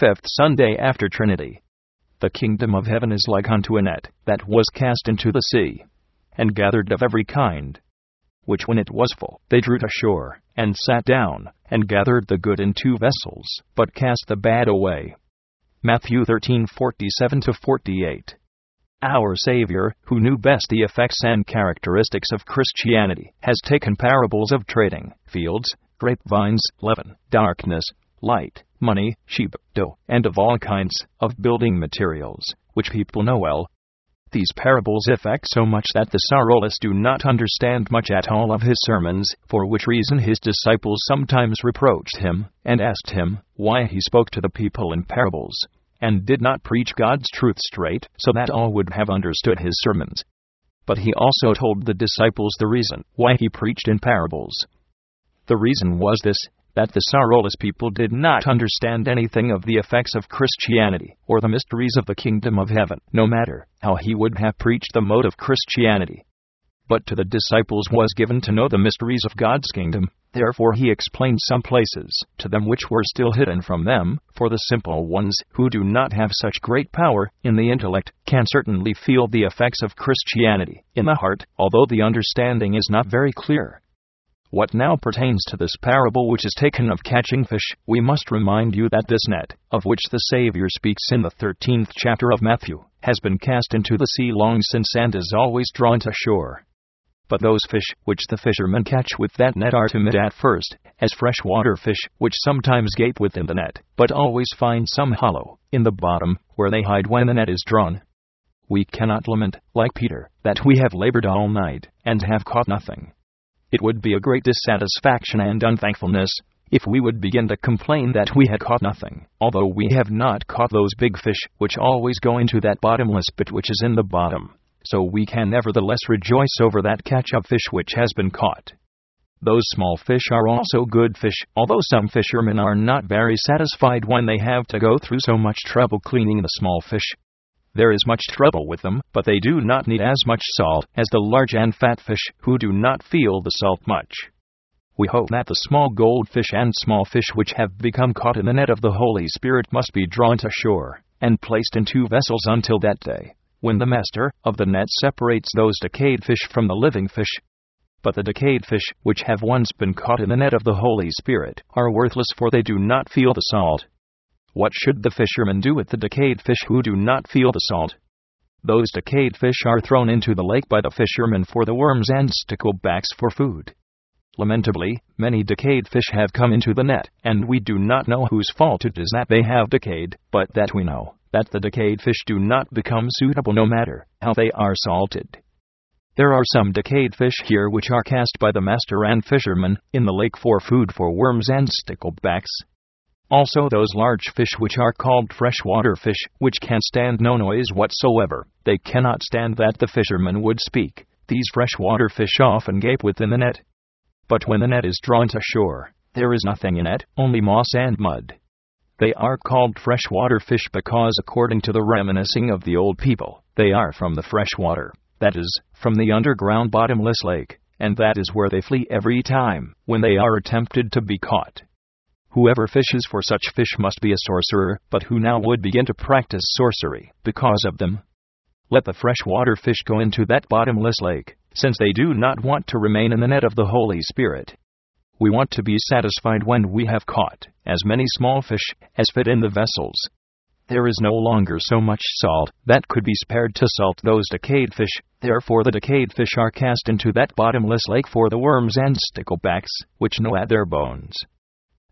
Fifth Sunday after Trinity. The kingdom of heaven is like unto a net that was cast into the sea, and gathered of every kind. Which when it was full, they drew to shore, and sat down, and gathered the good in two vessels, but cast the bad away. Matthew 13:47 48. Our Savior, who knew best the effects and characteristics of Christianity, has taken parables of trading, fields, grapevines, leaven, darkness, light, money, sheep, dough, and of all kinds of building materials, which people know well. These parables affect so much that the sorrowless do not understand much at all of his sermons, for which reason his disciples sometimes reproached him, and asked him why he spoke to the people in parables and did not preach God's truth straight, so that all would have understood his sermons. But he also told the disciples the reason why he preached in parables. The reason was this that the sorrowless people did not understand anything of the effects of Christianity or the mysteries of the kingdom of heaven, no matter how he would have preached the mode of Christianity. But to the disciples was given to know the mysteries of God's kingdom, Therefore he explained some places to them which were still hidden from them, for the simple ones, who do not have such great power in the intellect, can certainly feel the effects of Christianity in the heart, although the understanding is not very clear. What now pertains to this parable which is taken of catching fish, we must remind you that this net, of which the Savior speaks in the 13th chapter of Matthew, has been cast into the sea long since and is always drawn to shore. But those fish which the fishermen catch with that net are timid at first, as freshwater fish, which sometimes gape within the net, but always find some hollow in the bottom, where they hide when the net is drawn. We cannot lament, like Peter, that we have labored all night, and have caught nothing. It would be a great dissatisfaction and unthankfulness if we would begin to complain that we had caught nothing, although we have not caught those big fish which always go into that bottomless pit which is in the bottom so we can nevertheless rejoice over that catch of fish which has been caught. Those small fish are also good fish, although some fishermen are not very satisfied when they have to go through so much trouble cleaning the small fish. There is much trouble with them, but they do not need as much salt as the large and fat fish, who do not feel the salt much. We hope that the small goldfish and small fish which have become caught in the net of the Holy Spirit must be drawn to shore, and placed in two vessels until that day when the master of the net separates those decayed fish from the living fish. But the decayed fish, which have once been caught in the net of the Holy Spirit, are worthless, for they do not feel the salt. What should the fishermen do with the decayed fish who do not feel the salt? Those decayed fish are thrown into the lake by the fishermen for the worms and sticklebacks for food. Lamentably, many decayed fish have come into the net, and we do not know whose fault it is that they have decayed, but that we know that the decayed fish do not become suitable no matter how they are salted. There are some decayed fish here which are cast by the master and fishermen in the lake for food for worms and sticklebacks. Also, those large fish which are called freshwater fish, which can stand no noise whatsoever, they cannot stand that the fishermen would speak. These freshwater fish often gape within the net. But when the net is drawn to shore, there is nothing in it, only moss and mud. They are called freshwater fish because, according to the reminiscing of the old people, they are from the fresh water, that is, from the underground bottomless lake, and that is where they flee every time when they are attempted to be caught. Whoever fishes for such fish must be a sorcerer, but who now would begin to practice sorcery because of them? Let the freshwater fish go into that bottomless lake, since they do not want to remain in the net of the Holy Spirit. We want to be satisfied when we have caught as many small fish as fit in the vessels. There is no longer so much salt that could be spared to salt those decayed fish, therefore the decayed fish are cast into that bottomless lake for the worms and sticklebacks, which gnaw at their bones.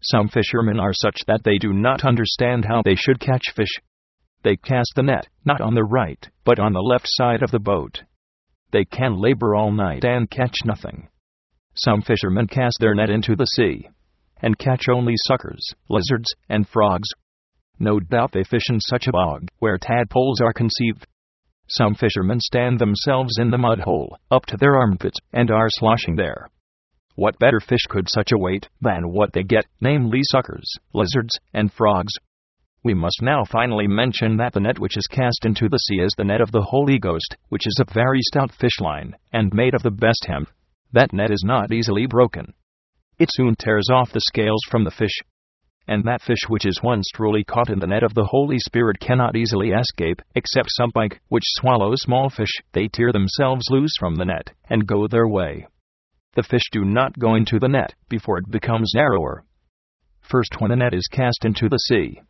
Some fishermen are such that they do not understand how they should catch fish. They cast the net, not on the right, but on the left side of the boat. They can labor all night and catch nothing. Some fishermen cast their net into the sea and catch only suckers, lizards, and frogs. No doubt they fish in such a bog where tadpoles are conceived. Some fishermen stand themselves in the mud hole, up to their armpits, and are sloshing there. What better fish could such await than what they get, namely suckers, lizards, and frogs? We must now finally mention that the net which is cast into the sea is the net of the Holy Ghost, which is a very stout fish line, and made of the best hemp, that net is not easily broken. It soon tears off the scales from the fish. and that fish which is once truly caught in the net of the Holy Spirit cannot easily escape, except some pike, which swallow small fish, they tear themselves loose from the net, and go their way. The fish do not go into the net, before it becomes narrower. First, when the net is cast into the sea,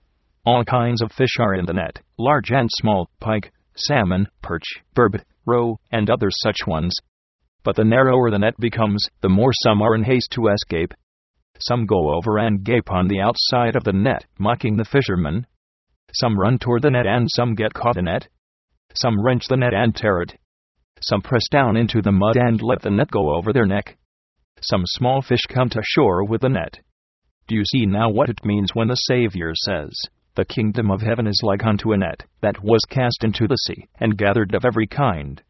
all kinds of fish are in the net, large and small, pike, salmon, perch, burbot, roe, and other such ones. But the narrower the net becomes, the more some are in haste to escape, some go over and gape on the outside of the net, mocking the fishermen. Some run toward the net and some get caught in it. Some wrench the net and tear it. Some press down into the mud and let the net go over their neck. Some small fish come to shore with the net. Do you see now what it means when the Savior says, The kingdom of heaven is like unto a net that was cast into the sea, and gathered of every kind?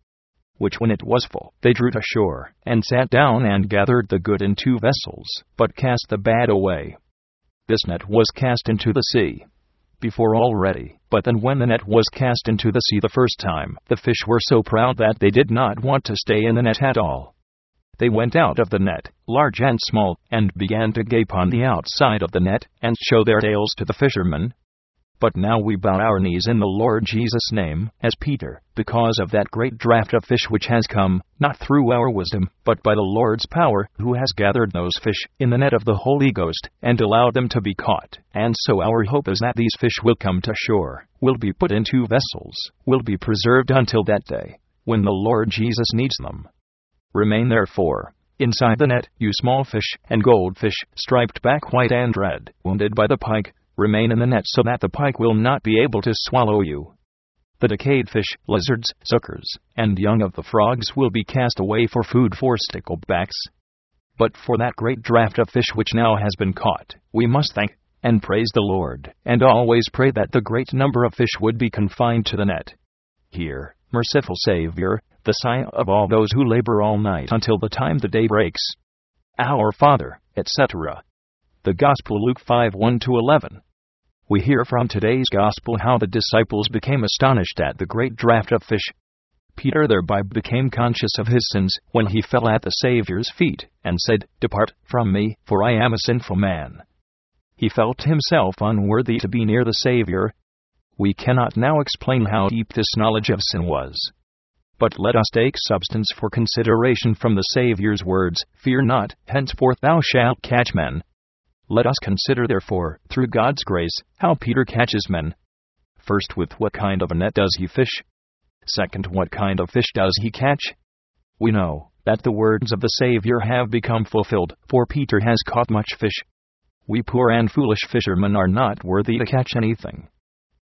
which when it was full, they drew to shore, and sat down and gathered the good in two vessels, but cast the bad away. This net was cast into the sea before already, but then when the net was cast into the sea the first time, the fish were so proud that they did not want to stay in the net at all. They went out of the net, large and small, and began to gape on the outside of the net, and show their tails to the fishermen, but now we bow our knees in the Lord Jesus' name, as Peter, because of that great draught of fish which has come, not through our wisdom, but by the Lord's power, who has gathered those fish in the net of the Holy Ghost, and allowed them to be caught. And so our hope is that these fish will come to shore, will be put into vessels, will be preserved until that day, when the Lord Jesus needs them. Remain therefore, Inside the net, you small fish and goldfish, striped back white and red, wounded by the pike, remain in the net so that the pike will not be able to swallow you. The decayed fish, lizards, suckers, and young of the frogs will be cast away for food for sticklebacks. But for that great draught of fish which now has been caught, we must thank and praise the Lord, and always pray that the great number of fish would be confined to the net. Here, merciful Savior, the sigh of all those who labor all night until the time the day breaks. Our Father, etc. The Gospel Luke 5 1 11. We hear from today's Gospel how the disciples became astonished at the great draught of fish. Peter thereby became conscious of his sins when he fell at the Saviour's feet and said, Depart from me, for I am a sinful man. He felt himself unworthy to be near the Savior. We cannot now explain how deep this knowledge of sin was. But let us take substance for consideration from the Saviour's words Fear not, henceforth thou shalt catch men. Let us consider, therefore, through God's grace, how Peter catches men. First, with what kind of a net does he fish? Second, what kind of fish does he catch? We know that the words of the Savior have become fulfilled, for Peter has caught much fish. We poor and foolish fishermen are not worthy to catch anything.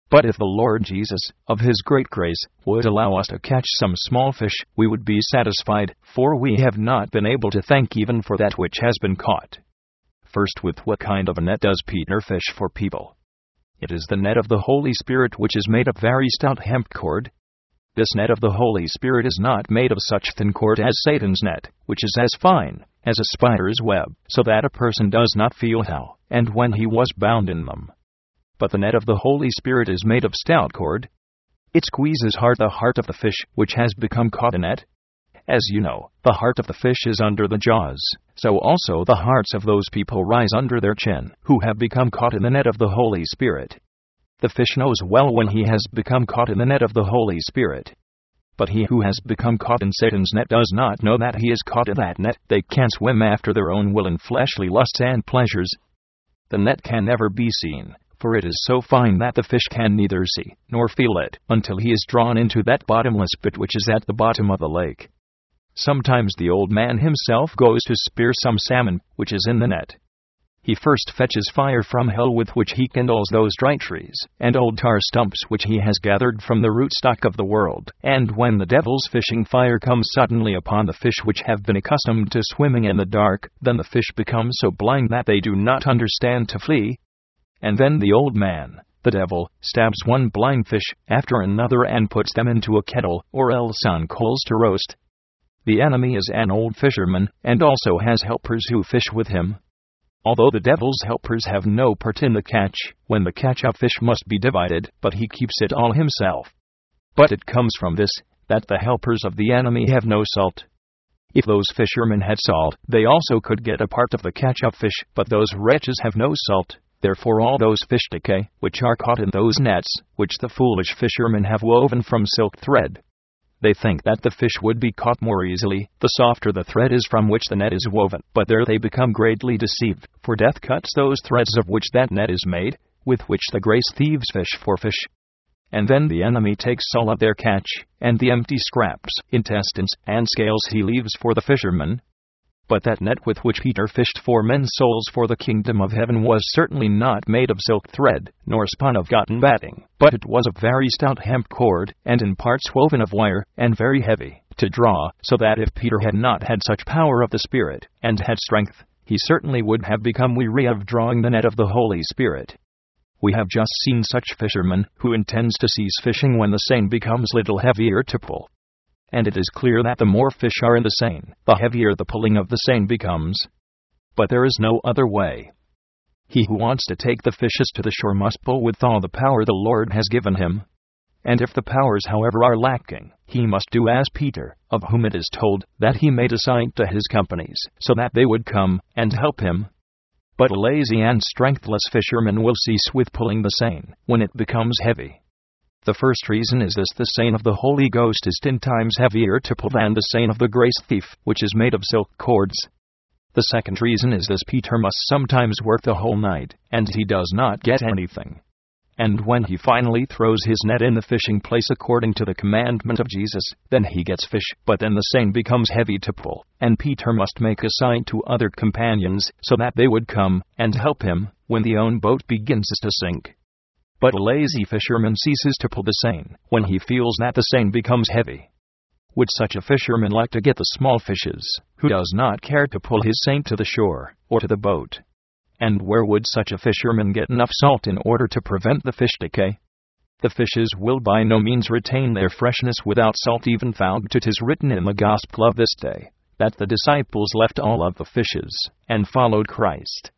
But if the Lord Jesus, of His great grace, would allow us to catch some small fish, we would be satisfied, for we have not been able to thank even for that which has been caught. First, with what kind of a net does Peter fish for people? It is the net of the Holy Spirit, which is made of very stout hemp cord. This net of the Holy Spirit is not made of such thin cord as Satan's net, which is as fine as a spider's web, so that a person does not feel how and when he was bound in them. But the net of the Holy Spirit is made of stout cord. It squeezes hard the heart of the fish, which has become caught in it, as you know, the heart of the fish is under the jaws, so also the hearts of those people rise under their chin, who have become caught in the net of the Holy Spirit. The fish knows well when he has become caught in the net of the Holy Spirit. But he who has become caught in Satan's net does not know that he is caught in that net. They can swim after their own will in fleshly lusts and pleasures. The net can never be seen, for it is so fine that the fish can neither see nor feel it until he is drawn into that bottomless pit which is at the bottom of the lake. Sometimes the old man himself goes to spear some salmon, which is in the net. He first fetches fire from hell with which he kindles those dry trees, and old tar stumps which he has gathered from the rootstock of the world. And when the devil's fishing fire comes suddenly upon the fish which have been accustomed to swimming in the dark, then the fish become so blind that they do not understand to flee. And then the old man, the devil, stabs one blind fish after another and puts them into a kettle, or else on coals to roast. The enemy is an old fisherman, and also has helpers who fish with him. Although the devil's helpers have no part in the catch, when the catch of fish must be divided, but he keeps it all himself. But it comes from this, that the helpers of the enemy have no salt. If those fishermen had salt, they also could get a part of the catch of fish, but those wretches have no salt. Therefore all those fish decay, which are caught in those nets, which the foolish fishermen have woven from silk thread. They think that the fish would be caught more easily, the softer the thread is from which the net is woven. But there they become greatly deceived, for death cuts those threads of which that net is made, with which the grace thieves fish for fish. And then the enemy takes all of their catch, and the empty scraps, intestines, and scales he leaves for the fishermen, but that net with which Peter fished for men's souls for the kingdom of heaven was certainly not made of silk thread, nor spun of cotton batting, but it was of very stout hemp cord, and in parts woven of wire, and very heavy to draw, so that if Peter had not had such power of the Spirit, and had strength, he certainly would have become weary of drawing the net of the Holy Spirit. We have just seen such fishermen who intends to cease fishing when the seine becomes little heavier to pull and it is clear that the more fish are in the seine, the heavier the pulling of the seine becomes. But there is no other way. He who wants to take the fishes to the shore must pull with all the power the Lord has given him. And if the powers, however, are lacking, he must do as Peter, of whom it is told that he made a sign to his companies, so that they would come and help him. But a lazy and strengthless fisherman will cease with pulling the seine when it becomes heavy. The first reason is this the seine of the Holy Ghost is ten times heavier to pull than the seine of the grace thief, which is made of silk cords. The second reason is this Peter must sometimes work the whole night, and he does not get anything. And when he finally throws his net in the fishing place according to the commandment of Jesus, then he gets fish, but then the seine becomes heavy to pull, and Peter must make a sign to other companions, so that they would come and help him, when the own boat begins to sink. But a lazy fisherman ceases to pull the seine when he feels that the seine becomes heavy. Would such a fisherman like to get the small fishes, who does not care to pull his seine to the shore, or to the boat? And where would such a fisherman get enough salt in order to prevent the fish decay? The fishes will by no means retain their freshness without salt, even found it is written in the Gospel of this day that the disciples left all of the fishes and followed Christ.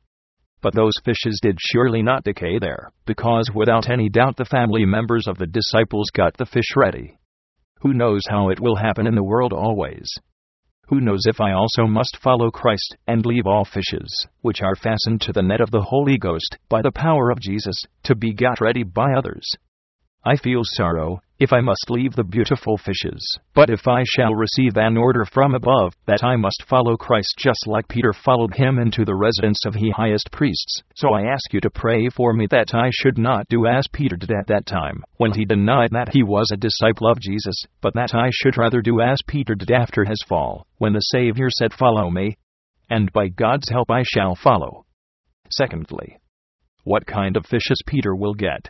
But those fishes did surely not decay there, because without any doubt the family members of the disciples got the fish ready. Who knows how it will happen in the world always? Who knows if I also must follow Christ and leave all fishes, which are fastened to the net of the Holy Ghost, by the power of Jesus, to be got ready by others? I feel sorrow, if I must leave the beautiful fishes. But if I shall receive an order from above, that I must follow Christ just like Peter followed him into the residence of the highest priests, so I ask you to pray for me that I should not do as Peter did at that time, when he denied that he was a disciple of Jesus, but that I should rather do as Peter did after his fall, when the Savior said, Follow me. And by God's help I shall follow. Secondly, what kind of fishes Peter will get.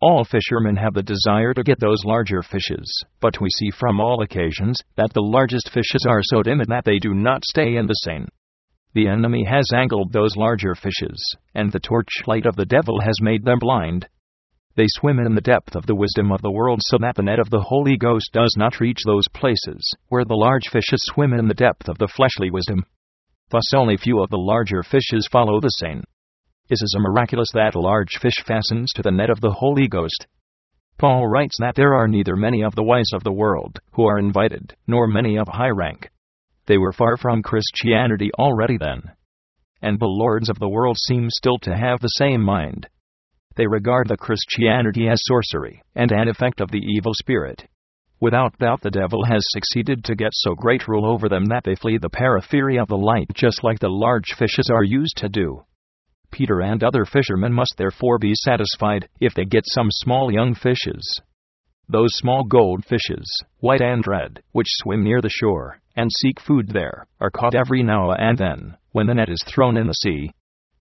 All fishermen have the desire to get those larger fishes, but we see from all occasions that the largest fishes are so timid that they do not stay in the seine. The enemy has angled those larger fishes, and the torchlight of the devil has made them blind. They swim in the depth of the wisdom of the world so that the net of the Holy Ghost does not reach those places where the large fishes swim in the depth of the fleshly wisdom. Thus, only few of the larger fishes follow the seine. Is it a miraculous that a large fish fastens to the net of the Holy Ghost? Paul writes that there are neither many of the wise of the world who are invited, nor many of high rank. They were far from Christianity already then. And the lords of the world seem still to have the same mind. They regard the Christianity as sorcery and an effect of the evil spirit. Without doubt, the devil has succeeded to get so great rule over them that they flee the periphery of the light just like the large fishes are used to do. Peter and other fishermen must therefore be satisfied if they get some small young fishes. Those small gold fishes, white and red, which swim near the shore and seek food there, are caught every now and then when the net is thrown in the sea.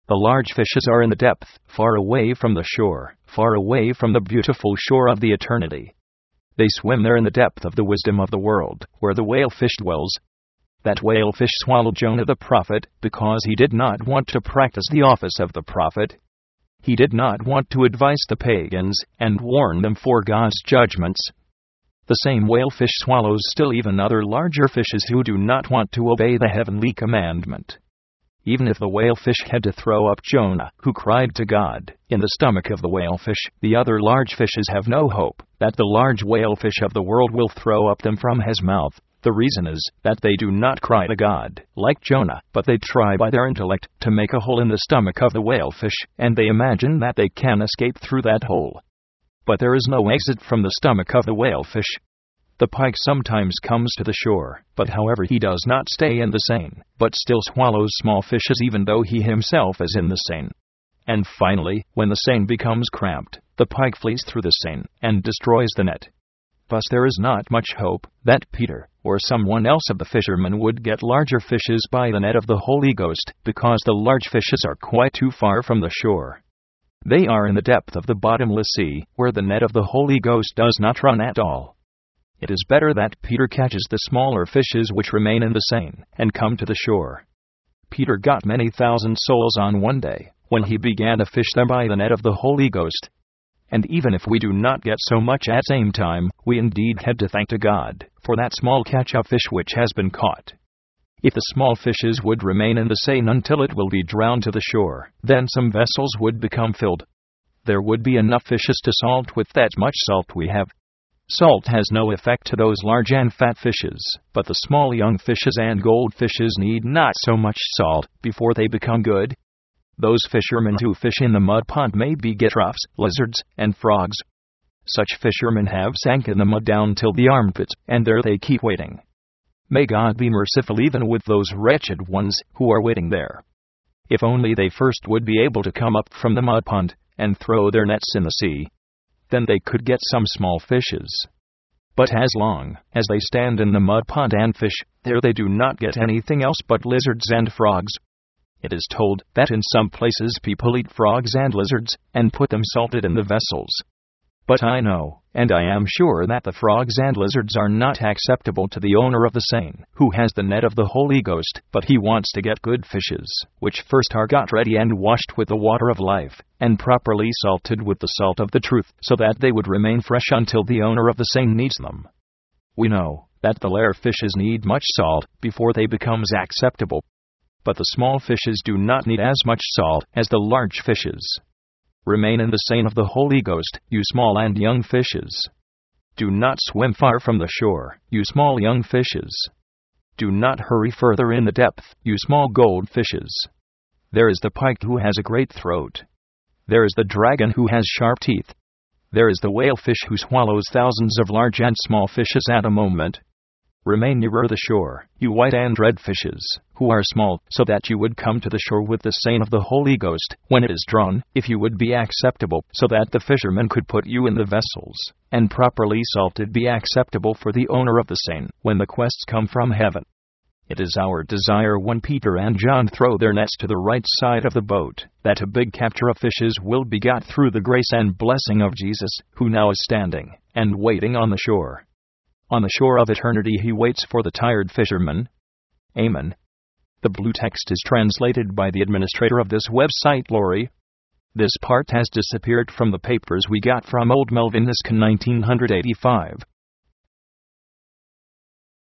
The large fishes are in the depth, far away from the shore, far away from the beautiful shore of the eternity. They swim there in the depth of the wisdom of the world, where the whale fish dwells, that whale fish swallowed Jonah the prophet because he did not want to practice the office of the prophet. He did not want to advise the pagans and warn them for God's judgments. The same whale fish swallows still even other larger fishes who do not want to obey the heavenly commandment. Even if the whale fish had to throw up Jonah, who cried to God, in the stomach of the whale fish, the other large fishes have no hope that the large whale fish of the world will throw up them from his mouth. The reason is that they do not cry to God, like Jonah, but they try by their intellect to make a hole in the stomach of the whalefish, and they imagine that they can escape through that hole. But there is no exit from the stomach of the whalefish. The pike sometimes comes to the shore, but however he does not stay in the seine, but still swallows small fishes even though he himself is in the seine. And finally, when the seine becomes cramped, the pike flees through the seine and destroys the net. Thus, there is not much hope that Peter or someone else of the fishermen would get larger fishes by the net of the Holy Ghost, because the large fishes are quite too far from the shore. They are in the depth of the bottomless sea, where the net of the Holy Ghost does not run at all. It is better that Peter catches the smaller fishes which remain in the seine and come to the shore. Peter got many thousand souls on one day, when he began to fish them by the net of the Holy Ghost, and even if we do not get so much at same time, we indeed had to thank to God for that small catch of fish which has been caught. If the small fishes would remain in the Seine until it will be drowned to the shore, then some vessels would become filled. There would be enough fishes to salt with that much salt we have. Salt has no effect to those large and fat fishes, but the small young fishes and goldfishes need not so much salt before they become good. Those fishermen who fish in the mud pond may be troughs, lizards, and frogs. Such fishermen have sank in the mud down till the armpits, and there they keep waiting. May God be merciful even with those wretched ones who are waiting there. If only they first would be able to come up from the mud pond and throw their nets in the sea, then they could get some small fishes. But as long as they stand in the mud pond and fish, there they do not get anything else but lizards and frogs. It is told that in some places people eat frogs and lizards, and put them salted in the vessels. But I know, and I am sure that the frogs and lizards are not acceptable to the owner of the seine, who has the net of the Holy Ghost, but he wants to get good fishes, which first are got ready and washed with the water of life, and properly salted with the salt of the truth, so that they would remain fresh until the owner of the seine needs them. We know that the lair fishes need much salt before they becomes acceptable, but the small fishes do not need as much salt as the large fishes. Remain in the Seine of the Holy Ghost, you small and young fishes. Do not swim far from the shore, you small young fishes. Do not hurry further in the depth, you small gold fishes. There is the pike who has a great throat. There is the dragon who has sharp teeth. There is the whalefish who swallows thousands of large and small fishes at a moment. Remain nearer the shore, you white and red fishes, who are small, so that you would come to the shore with the seine of the Holy Ghost, when it is drawn, if you would be acceptable, so that the fishermen could put you in the vessels, and properly salted be acceptable for the owner of the seine, when the quests come from heaven. It is our desire when Peter and John throw their nets to the right side of the boat, that a big capture of fishes will be got through the grace and blessing of Jesus, who now is standing and waiting on the shore. On the shore of eternity he waits for the tired fisherman. Amen. The blue text is translated by the administrator of this website, Lori. This part has disappeared from the papers we got from Old Melvin Hiskin 1985.